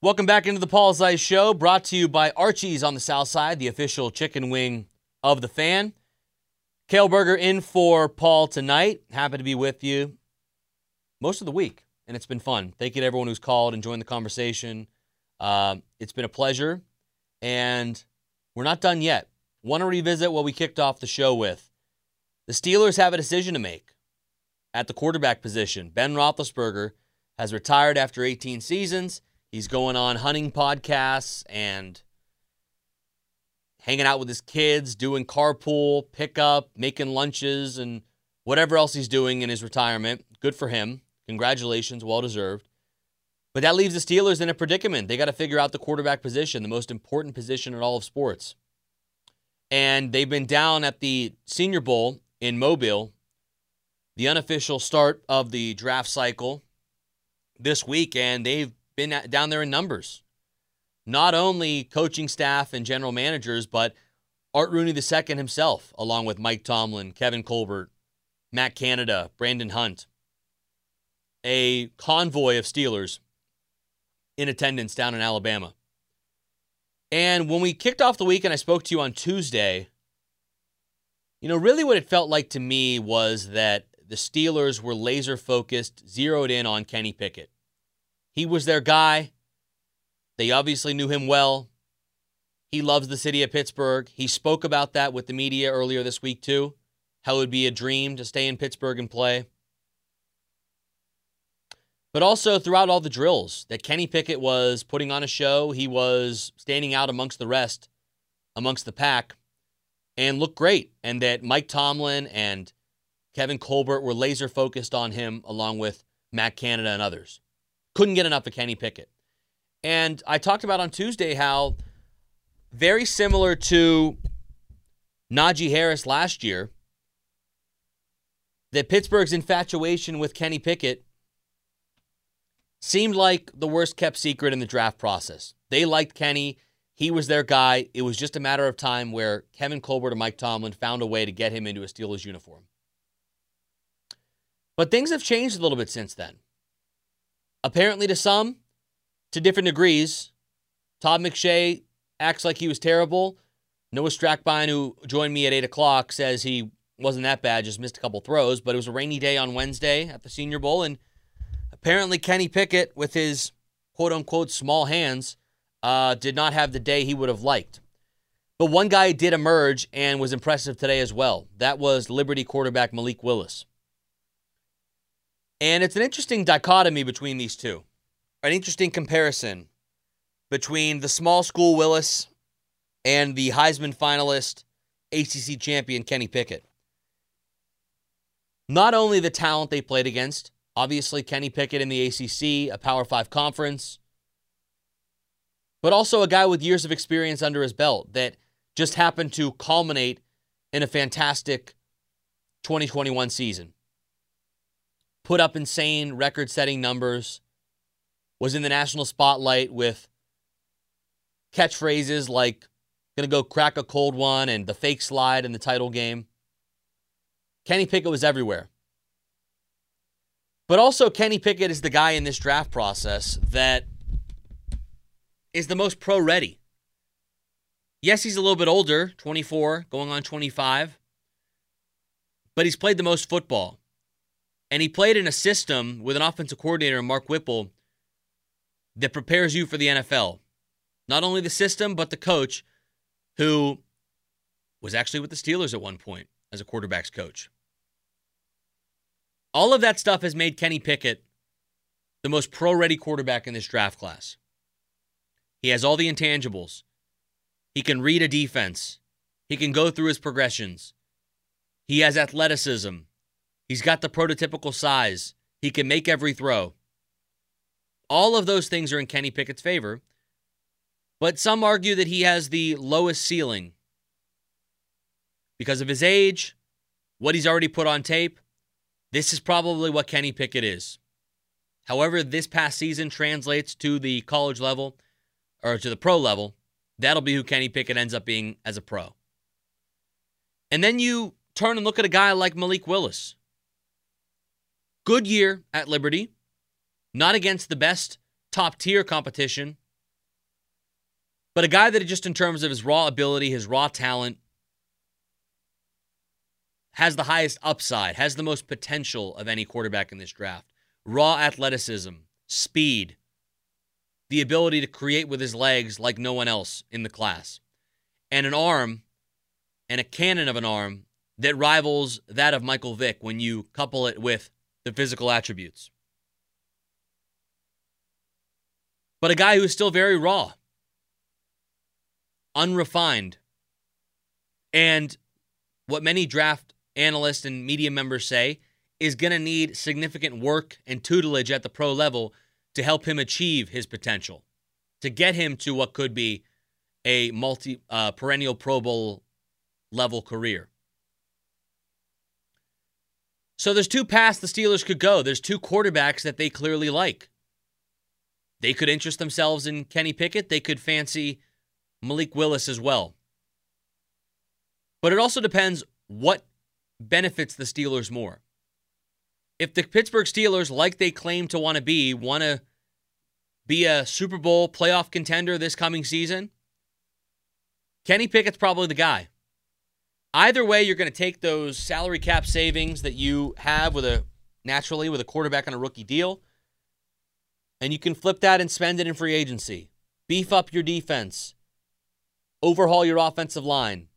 Welcome back into the Paul Zeise Show, brought to you by Archie's on the South Side, the official chicken wing of the fan. Cale Berger in for Paul tonight. Happy to be with you most of the week and it's been fun. Thank you to everyone who's called and joined the conversation. Uh, it's been a pleasure, and we're not done yet. Want to revisit what we kicked off the show with. The Steelers have a decision to make at the quarterback position. Ben Roethlisberger has retired after 18 seasons. He's going on hunting podcasts and hanging out with his kids, doing carpool, pickup, making lunches, and whatever else he's doing in his retirement. Good for him. Congratulations, well deserved. But that leaves the Steelers in a predicament. They got to figure out the quarterback position, the most important position in all of sports. And they've been down at the Senior Bowl in Mobile, the unofficial start of the draft cycle this week, and they've been down there in numbers. Not only coaching staff and general managers, but Art Rooney II himself, along with Mike Tomlin, Kevin Colbert, Matt Canada, Brandon Hunt a convoy of Steelers in attendance down in Alabama. And when we kicked off the week and I spoke to you on Tuesday, you know, really what it felt like to me was that the Steelers were laser focused, zeroed in on Kenny Pickett. He was their guy. They obviously knew him well. He loves the city of Pittsburgh. He spoke about that with the media earlier this week, too. How it would be a dream to stay in Pittsburgh and play but also throughout all the drills that Kenny Pickett was putting on a show. He was standing out amongst the rest, amongst the pack, and looked great. And that Mike Tomlin and Kevin Colbert were laser focused on him, along with Matt Canada and others. Couldn't get enough of Kenny Pickett. And I talked about on Tuesday how very similar to Najee Harris last year, that Pittsburgh's infatuation with Kenny Pickett seemed like the worst kept secret in the draft process. They liked Kenny. He was their guy. It was just a matter of time where Kevin Colbert and Mike Tomlin found a way to get him into a Steelers uniform. But things have changed a little bit since then. Apparently, to some, to different degrees. Todd McShay acts like he was terrible. Noah Strackbein, who joined me at 8 o'clock, says he wasn't that bad, just missed a couple throws, but it was a rainy day on Wednesday at the Senior Bowl, and Apparently, Kenny Pickett, with his quote unquote small hands, uh, did not have the day he would have liked. But one guy did emerge and was impressive today as well. That was Liberty quarterback Malik Willis. And it's an interesting dichotomy between these two, an interesting comparison between the small school Willis and the Heisman finalist, ACC champion Kenny Pickett. Not only the talent they played against, Obviously, Kenny Pickett in the ACC, a Power Five conference, but also a guy with years of experience under his belt that just happened to culminate in a fantastic 2021 season. Put up insane record setting numbers, was in the national spotlight with catchphrases like, gonna go crack a cold one and the fake slide in the title game. Kenny Pickett was everywhere. But also, Kenny Pickett is the guy in this draft process that is the most pro ready. Yes, he's a little bit older, 24, going on 25, but he's played the most football. And he played in a system with an offensive coordinator, Mark Whipple, that prepares you for the NFL. Not only the system, but the coach who was actually with the Steelers at one point as a quarterback's coach. All of that stuff has made Kenny Pickett the most pro ready quarterback in this draft class. He has all the intangibles. He can read a defense, he can go through his progressions. He has athleticism. He's got the prototypical size. He can make every throw. All of those things are in Kenny Pickett's favor. But some argue that he has the lowest ceiling because of his age, what he's already put on tape. This is probably what Kenny Pickett is. However, this past season translates to the college level or to the pro level, that'll be who Kenny Pickett ends up being as a pro. And then you turn and look at a guy like Malik Willis. Good year at Liberty, not against the best top tier competition, but a guy that just in terms of his raw ability, his raw talent, has the highest upside, has the most potential of any quarterback in this draft. Raw athleticism, speed, the ability to create with his legs like no one else in the class, and an arm and a cannon of an arm that rivals that of Michael Vick when you couple it with the physical attributes. But a guy who is still very raw, unrefined, and what many draft analysts and media members say is going to need significant work and tutelage at the pro level to help him achieve his potential, to get him to what could be a multi uh, perennial Pro Bowl level career. So there's two paths the Steelers could go. There's two quarterbacks that they clearly like. They could interest themselves in Kenny Pickett. They could fancy Malik Willis as well. But it also depends what benefits the Steelers more. If the Pittsburgh Steelers, like they claim to want to be, want to be a Super Bowl playoff contender this coming season, Kenny Pickett's probably the guy. Either way, you're going to take those salary cap savings that you have with a naturally with a quarterback on a rookie deal, and you can flip that and spend it in free agency. Beef up your defense, overhaul your offensive line,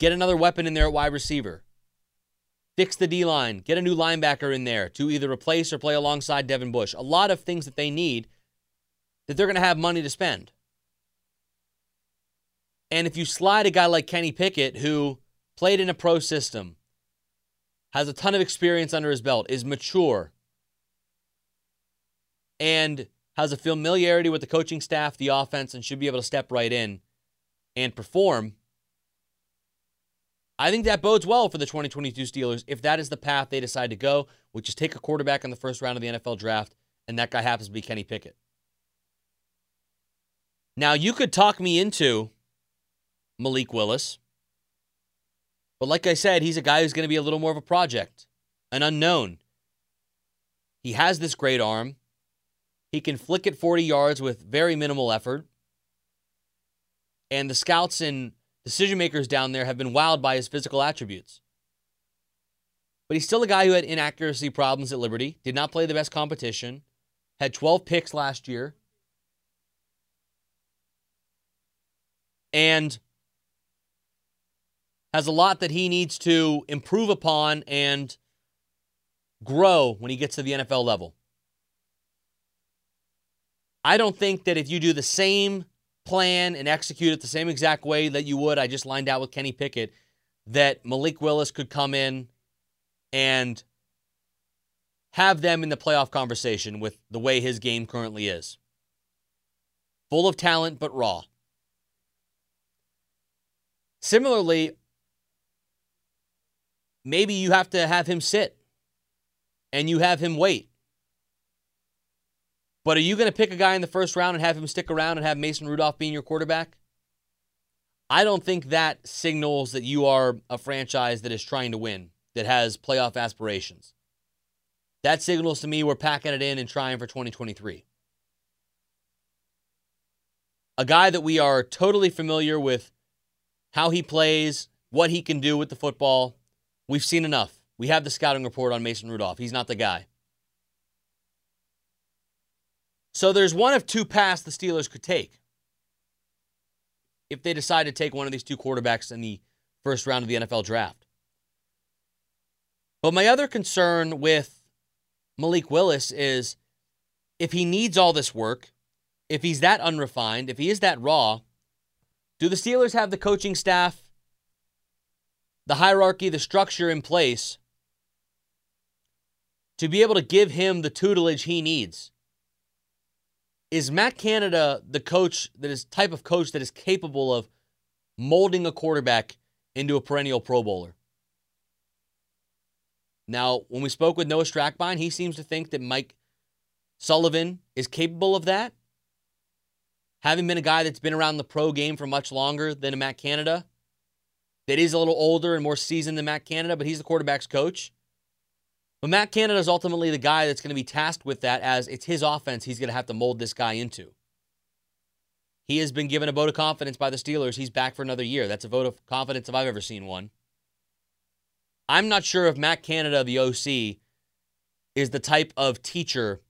get another weapon in there at wide receiver, fix the D line, get a new linebacker in there to either replace or play alongside Devin Bush. A lot of things that they need that they're going to have money to spend. And if you slide a guy like Kenny Pickett, who played in a pro system, has a ton of experience under his belt, is mature, and has a familiarity with the coaching staff, the offense, and should be able to step right in and perform. I think that bodes well for the 2022 Steelers if that is the path they decide to go, which is take a quarterback in the first round of the NFL draft, and that guy happens to be Kenny Pickett. Now, you could talk me into Malik Willis. But like I said, he's a guy who's going to be a little more of a project, an unknown. He has this great arm. He can flick it 40 yards with very minimal effort. And the scouts and decision makers down there have been wowed by his physical attributes. But he's still a guy who had inaccuracy problems at Liberty, did not play the best competition, had 12 picks last year. And has a lot that he needs to improve upon and grow when he gets to the NFL level. I don't think that if you do the same plan and execute it the same exact way that you would, I just lined out with Kenny Pickett, that Malik Willis could come in and have them in the playoff conversation with the way his game currently is. Full of talent, but raw. Similarly, maybe you have to have him sit and you have him wait. But are you going to pick a guy in the first round and have him stick around and have Mason Rudolph being your quarterback? I don't think that signals that you are a franchise that is trying to win, that has playoff aspirations. That signals to me we're packing it in and trying for 2023. A guy that we are totally familiar with how he plays, what he can do with the football, We've seen enough. We have the scouting report on Mason Rudolph. He's not the guy. So there's one of two paths the Steelers could take if they decide to take one of these two quarterbacks in the first round of the NFL draft. But my other concern with Malik Willis is if he needs all this work, if he's that unrefined, if he is that raw, do the Steelers have the coaching staff, the hierarchy, the structure in place to be able to give him the tutelage he needs? Is Matt Canada the coach that is type of coach that is capable of molding a quarterback into a perennial Pro Bowler? Now, when we spoke with Noah Strackbein, he seems to think that Mike Sullivan is capable of that. Having been a guy that's been around the pro game for much longer than Matt Canada, that is a little older and more seasoned than Matt Canada, but he's the quarterback's coach. But Matt Canada is ultimately the guy that's going to be tasked with that as it's his offense he's going to have to mold this guy into. He has been given a vote of confidence by the Steelers. He's back for another year. That's a vote of confidence if I've ever seen one. I'm not sure if Matt Canada, the OC, is the type of teacher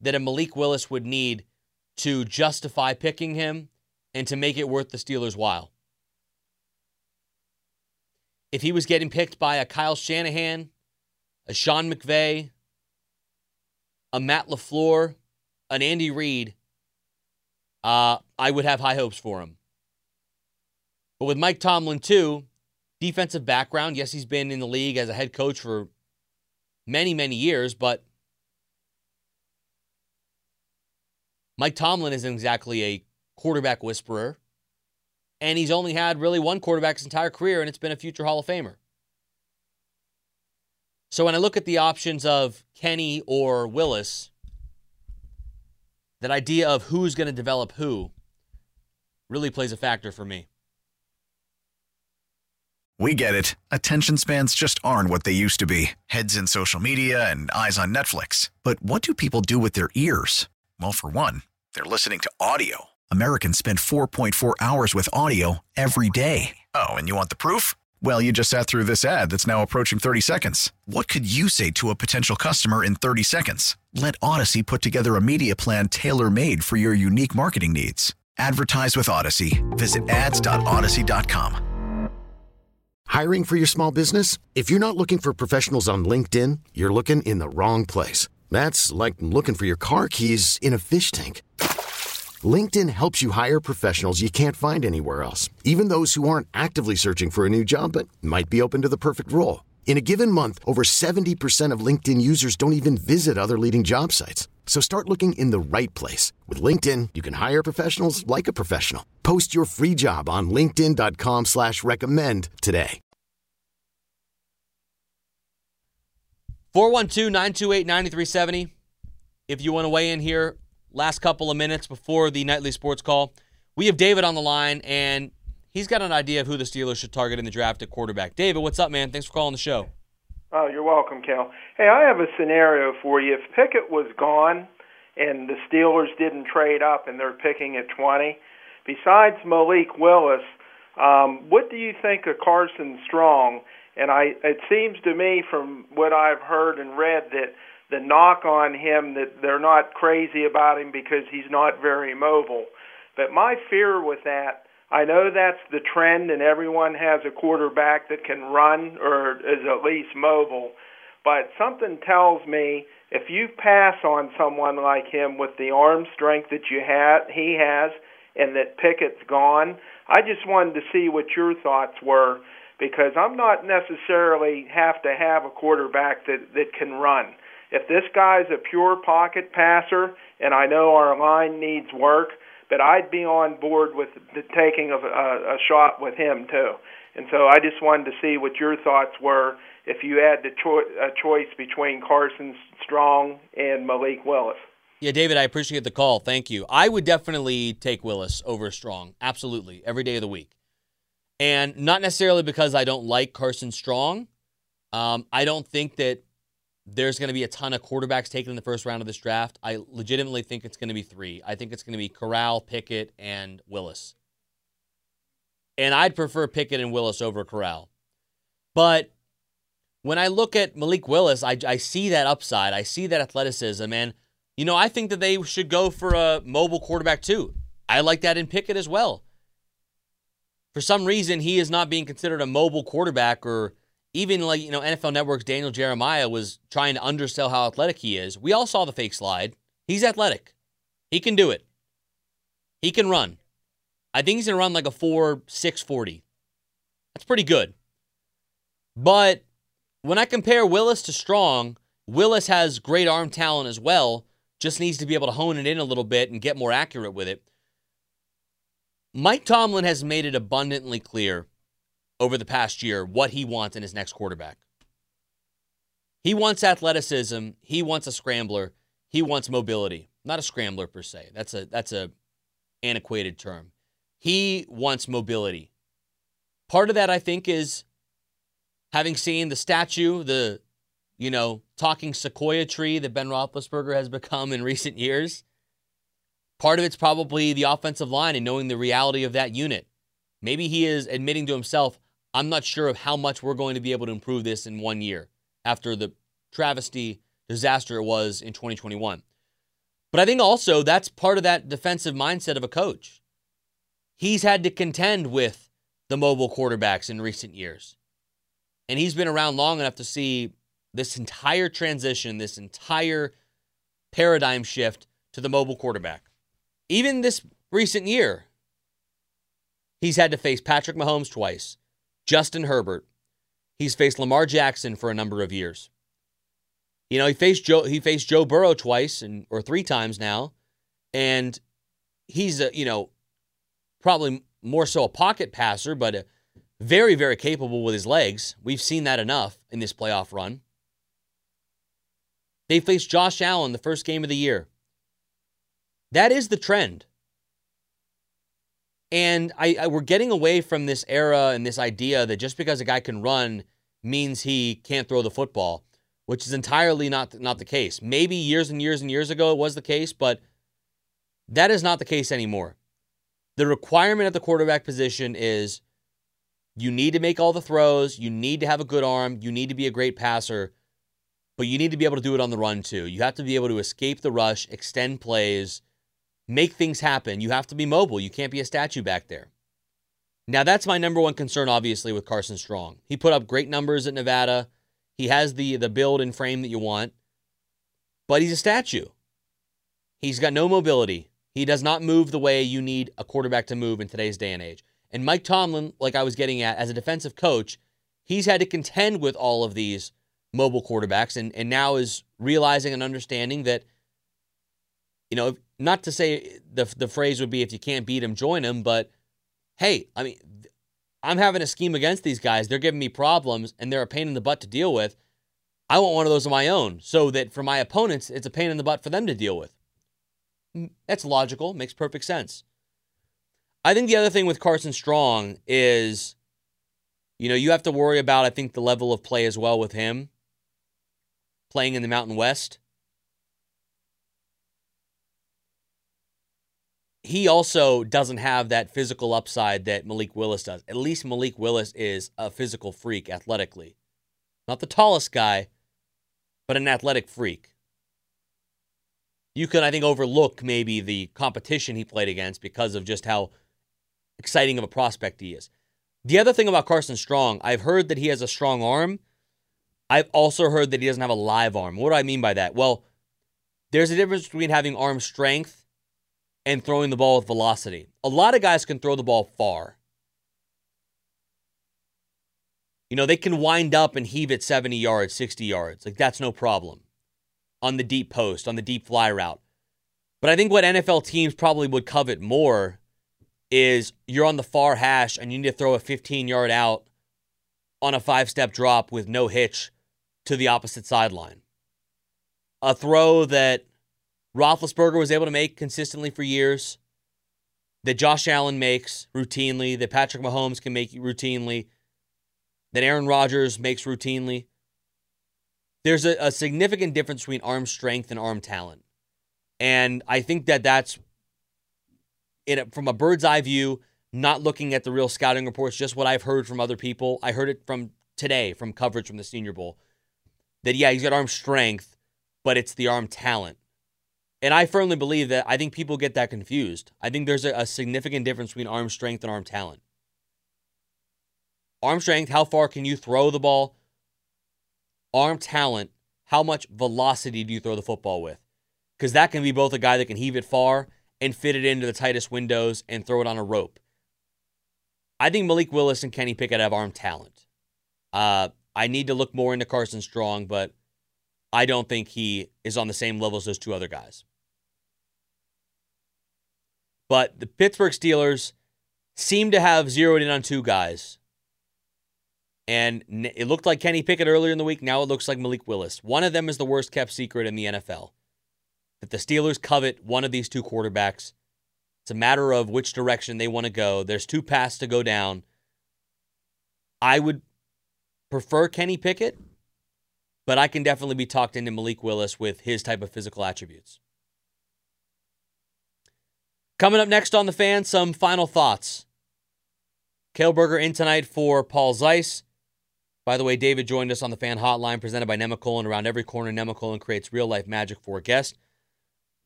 that a Malik Willis would need to justify picking him and to make it worth the Steelers' while. If he was getting picked by a Kyle Shanahan, a Sean McVay, a Matt LaFleur, an Andy Reid, uh, I would have high hopes for him. But with Mike Tomlin, too, defensive background, yes, he's been in the league as a head coach for many, many years, but Mike Tomlin isn't exactly a quarterback whisperer. And he's only had really one quarterback his entire career, and it's been a future Hall of Famer. So when I look at the options of Kenny or Willis, that idea of who's going to develop who really plays a factor for me. We get it. Attention spans just aren't what they used to be heads in social media and eyes on Netflix. But what do people do with their ears? Well, for one, they're listening to audio. Americans spend 4.4 hours with audio every day. Oh, and you want the proof? Well, you just sat through this ad that's now approaching 30 seconds. What could you say to a potential customer in 30 seconds? Let Audacy put together a media plan tailor made for your unique marketing needs. Advertise with Audacy. Visit ads.audacy.com. Hiring for your small business? If you're not looking for professionals on LinkedIn, you're looking in the wrong place. That's like looking for your car keys in a fish tank. LinkedIn helps you hire professionals you can't find anywhere else, even those who aren't actively searching for a new job but might be open to the perfect role. In a given month, over 70% of LinkedIn users don't even visit other leading job sites. So start looking in the right place. With LinkedIn, you can hire professionals like a professional. Post your free job on linkedin.com slash recommend today. 412-928-9370. If you want to weigh in here, last couple of minutes before the nightly sports call. We have David on the line, and he's got an idea of who the Steelers should target in the draft at quarterback. David, what's up, man? Thanks for calling the show. Oh, you're welcome, Cal. Hey, I have a scenario for you. If Pickett was gone and the Steelers didn't trade up and they're picking at 20, besides Malik Willis, um, what do you think of Carson Strong? And I, it seems to me from what I've heard and read that the knock on him that they're not crazy about him because he's not very mobile. But my fear with that, I know that's the trend and everyone has a quarterback that can run or is at least mobile. But something tells me if you pass on someone like him with the arm strength that you had, he has, and that Pickett's gone, I just wanted to see what your thoughts were because I'm not necessarily have to have a quarterback that that can run if this guy's a pure pocket passer, and I know our line needs work, but I'd be on board with the taking of a, a shot with him too. And so I just wanted to see what your thoughts were if you had the cho- a choice between Carson Strong and Malik Willis. Yeah, David, I appreciate the call. Thank you. I would definitely take Willis over Strong. Absolutely. Every day of the week. And not necessarily because I don't like Carson Strong. Um, I don't think that there's going to be a ton of quarterbacks taken in the first round of this draft. I legitimately think it's going to be three. I think it's going to be Corral, Pickett, and Willis. And I'd prefer Pickett and Willis over Corral. But when I look at Malik Willis, I, I see that upside. I see that athleticism. And, You know, I think that they should go for a mobile quarterback too. I like that in Pickett as well. For some reason, he is not being considered a mobile quarterback, or even like, you know, NFL Network's Daniel Jeremiah was trying to undersell how athletic he is. We all saw the fake slide. He's athletic, he can do it, he can run. I think he's going to run like a 4 6 40. That's pretty good. But when I compare Willis to Strong, Willis has great arm talent as well, just needs to be able to hone it in a little bit and get more accurate with it. Mike Tomlin has made it abundantly clear over the past year what he wants in his next quarterback. He wants athleticism, he wants a scrambler, he wants mobility. Not a scrambler per se. That's a that's a antiquated term. He wants mobility. Part of that I think is having seen the statue, the you know, talking sequoia tree that Ben Roethlisberger has become in recent years. Part of it's probably the offensive line and knowing the reality of that unit. Maybe he is admitting to himself, I'm not sure of how much we're going to be able to improve this in one year after the travesty disaster it was in 2021. But I think also that's part of that defensive mindset of a coach. He's had to contend with the mobile quarterbacks in recent years. And he's been around long enough to see this entire transition, this entire paradigm shift to the mobile quarterback. Even this recent year, he's had to face Patrick Mahomes twice, Justin Herbert. He's faced Lamar Jackson for a number of years. You know, he faced Joe he faced Joe Burrow twice and or three times now, and he's a, you know, probably more so a pocket passer, but a, very, very capable with his legs. We've seen that enough in this playoff run. They faced Josh Allen the first game of the year. That is the trend. And I, I, we're getting away from this era and this idea that just because a guy can run means he can't throw the football, which is entirely not not the case. Maybe years and years and years ago it was the case, but that is not the case anymore. The requirement at the quarterback position is you need to make all the throws, you need to have a good arm, you need to be a great passer, but you need to be able to do it on the run too. You have to be able to escape the rush, extend plays, make things happen. You have to be mobile. You can't be a statue back there. Now, that's my number one concern, obviously, with Carson Strong. He put up great numbers at Nevada. He has the, the build and frame that you want, but he's a statue. He's got no mobility. He does not move the way you need a quarterback to move in today's day and age. And Mike Tomlin, like I was getting at, as a defensive coach, he's had to contend with all of these mobile quarterbacks and, and now is realizing and understanding that, you know, not to say the, the phrase would be if you can't beat him, join him, but hey, I mean, I'm having a scheme against these guys. They're giving me problems and they're a pain in the butt to deal with. I want one of those of my own so that for my opponents, it's a pain in the butt for them to deal with. That's logical, makes perfect sense. I think the other thing with Carson Strong is, you know, you have to worry about, I think, the level of play as well with him playing in the Mountain West. He also doesn't have that physical upside that Malik Willis does. At least Malik Willis is a physical freak athletically. Not the tallest guy, but an athletic freak. You can, I think, overlook maybe the competition he played against because of just how exciting of a prospect he is. The other thing about Carson Strong, I've heard that he has a strong arm. I've also heard that he doesn't have a live arm. What do I mean by that? Well, there's a difference between having arm strength and throwing the ball with velocity. A lot of guys can throw the ball far. You know, they can wind up and heave it 70 yards, 60 yards. Like, that's no problem on the deep post, on the deep fly route. But I think what NFL teams probably would covet more is you're on the far hash and you need to throw a 15 yard out on a five step drop with no hitch to the opposite sideline. A throw that Roethlisberger was able to make consistently for years, that Josh Allen makes routinely, that Patrick Mahomes can make routinely, that Aaron Rodgers makes routinely. There's a, a significant difference between arm strength and arm talent. And I think that that's in from a bird's eye view, not looking at the real scouting reports, just what I've heard from other people. I heard it from today from coverage from the Senior Bowl that yeah, he's got arm strength, but it's the arm talent. And I firmly believe that I think people get that confused. I think there's a, a significant difference between arm strength and arm talent. Arm strength, how far can you throw the ball? Arm talent, how much velocity do you throw the football with? Because that can be both a guy that can heave it far and fit it into the tightest windows and throw it on a rope. I think Malik Willis and Kenny Pickett have arm talent. Uh, I need to look more into Carson Strong, but I don't think he is on the same level as those two other guys. But the Pittsburgh Steelers seem to have zeroed in on two guys. And it looked like Kenny Pickett earlier in the week. Now it looks like Malik Willis. One of them is the worst kept secret in the NFL. That the Steelers covet one of these two quarterbacks. It's a matter of which direction they want to go. There's two paths to go down. I would prefer Kenny Pickett, but I can definitely be talked into Malik Willis with his type of physical attributes. Coming up next on the fan, some final thoughts. Cale Berger in tonight for Paul Zeise. By the way, David joined us on the fan hotline presented by Nemacolin. Around every corner, Nemacolin creates real life magic for a guest.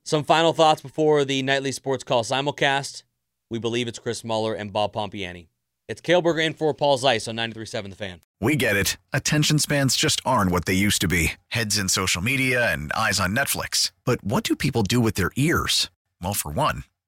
Some final thoughts before the nightly sports call simulcast. We believe it's Chris Mueller and Bob Pompeani. It's Cale Berger in for Paul Zeise on 93.7 The Fan. We get it. Attention spans just aren't what they used to be. Heads in social media and eyes on Netflix. But what do people do with their ears? Well, for one,